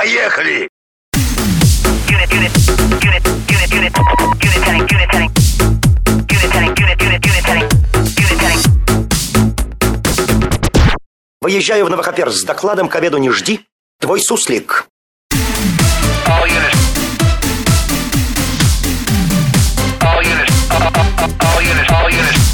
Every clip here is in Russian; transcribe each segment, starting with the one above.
Поехали! Выезжаю в Новохоперск с докладом к обеду не жди. Твой суслик. All units. All units. All units. All units.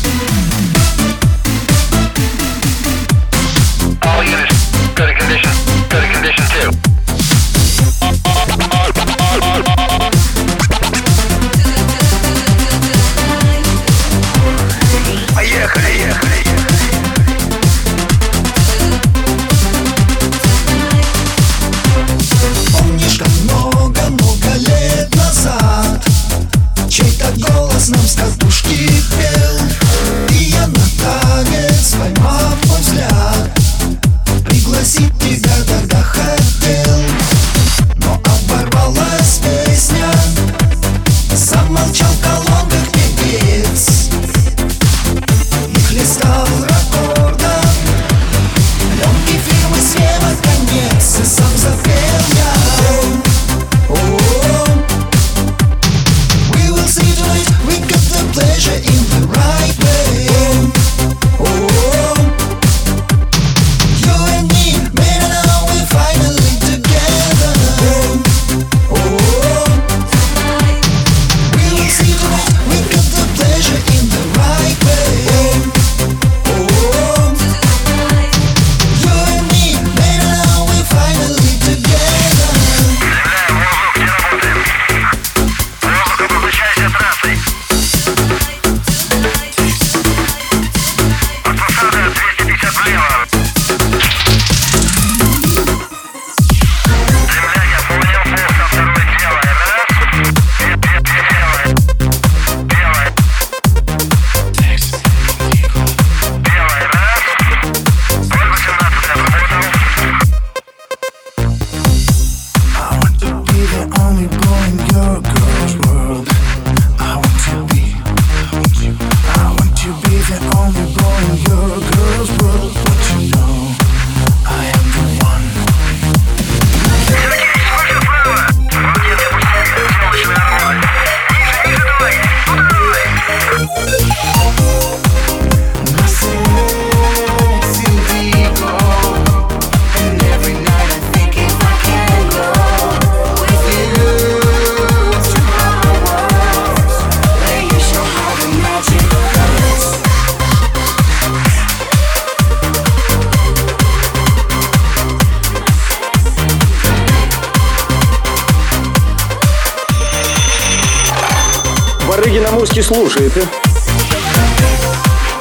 Барыгина Муськи слушает.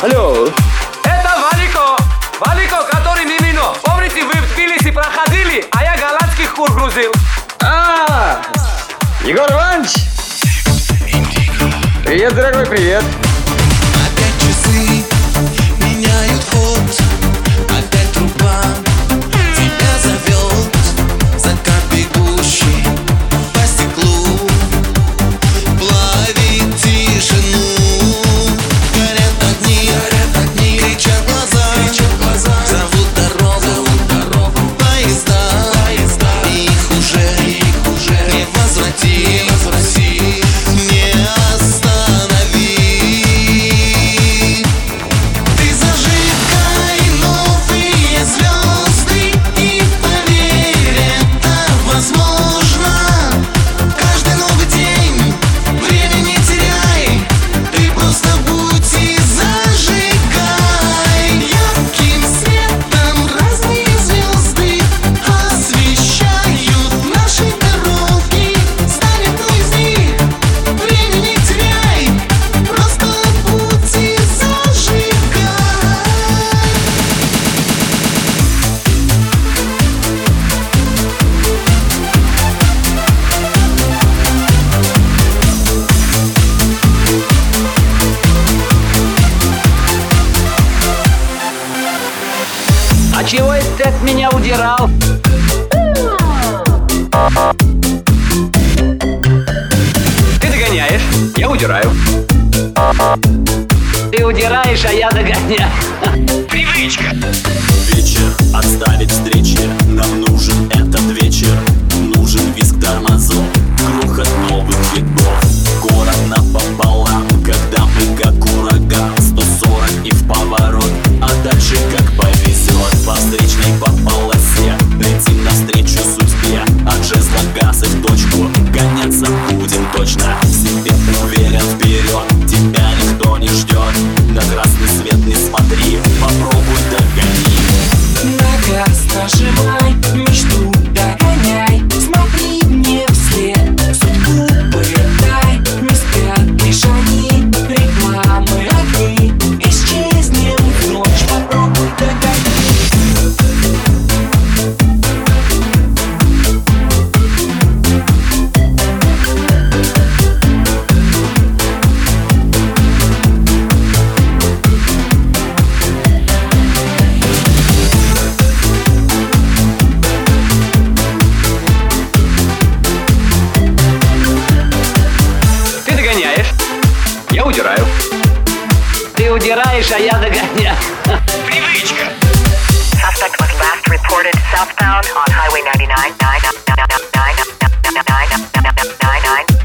Алло. Это Валико. Валико, который Мимино. Помните, вы в Тбилиси проходили, а я голландских кур грузил. А, Егор Иванович. Привет, дорогой, привет. Опять часы меняют ход, опять труба А чего это ты от меня удирал? Ты догоняешь, я удираю. Ты удираешь, а я догоняю. Привычка. Вечер отставить встречи. Нам нужен этот вечер. Нужен виск тормозов. Грохот новых веков. Ты удираешь, а я догоняю. Привычка. Suspect was last reported southbound on Highway 99. 99, 99, 99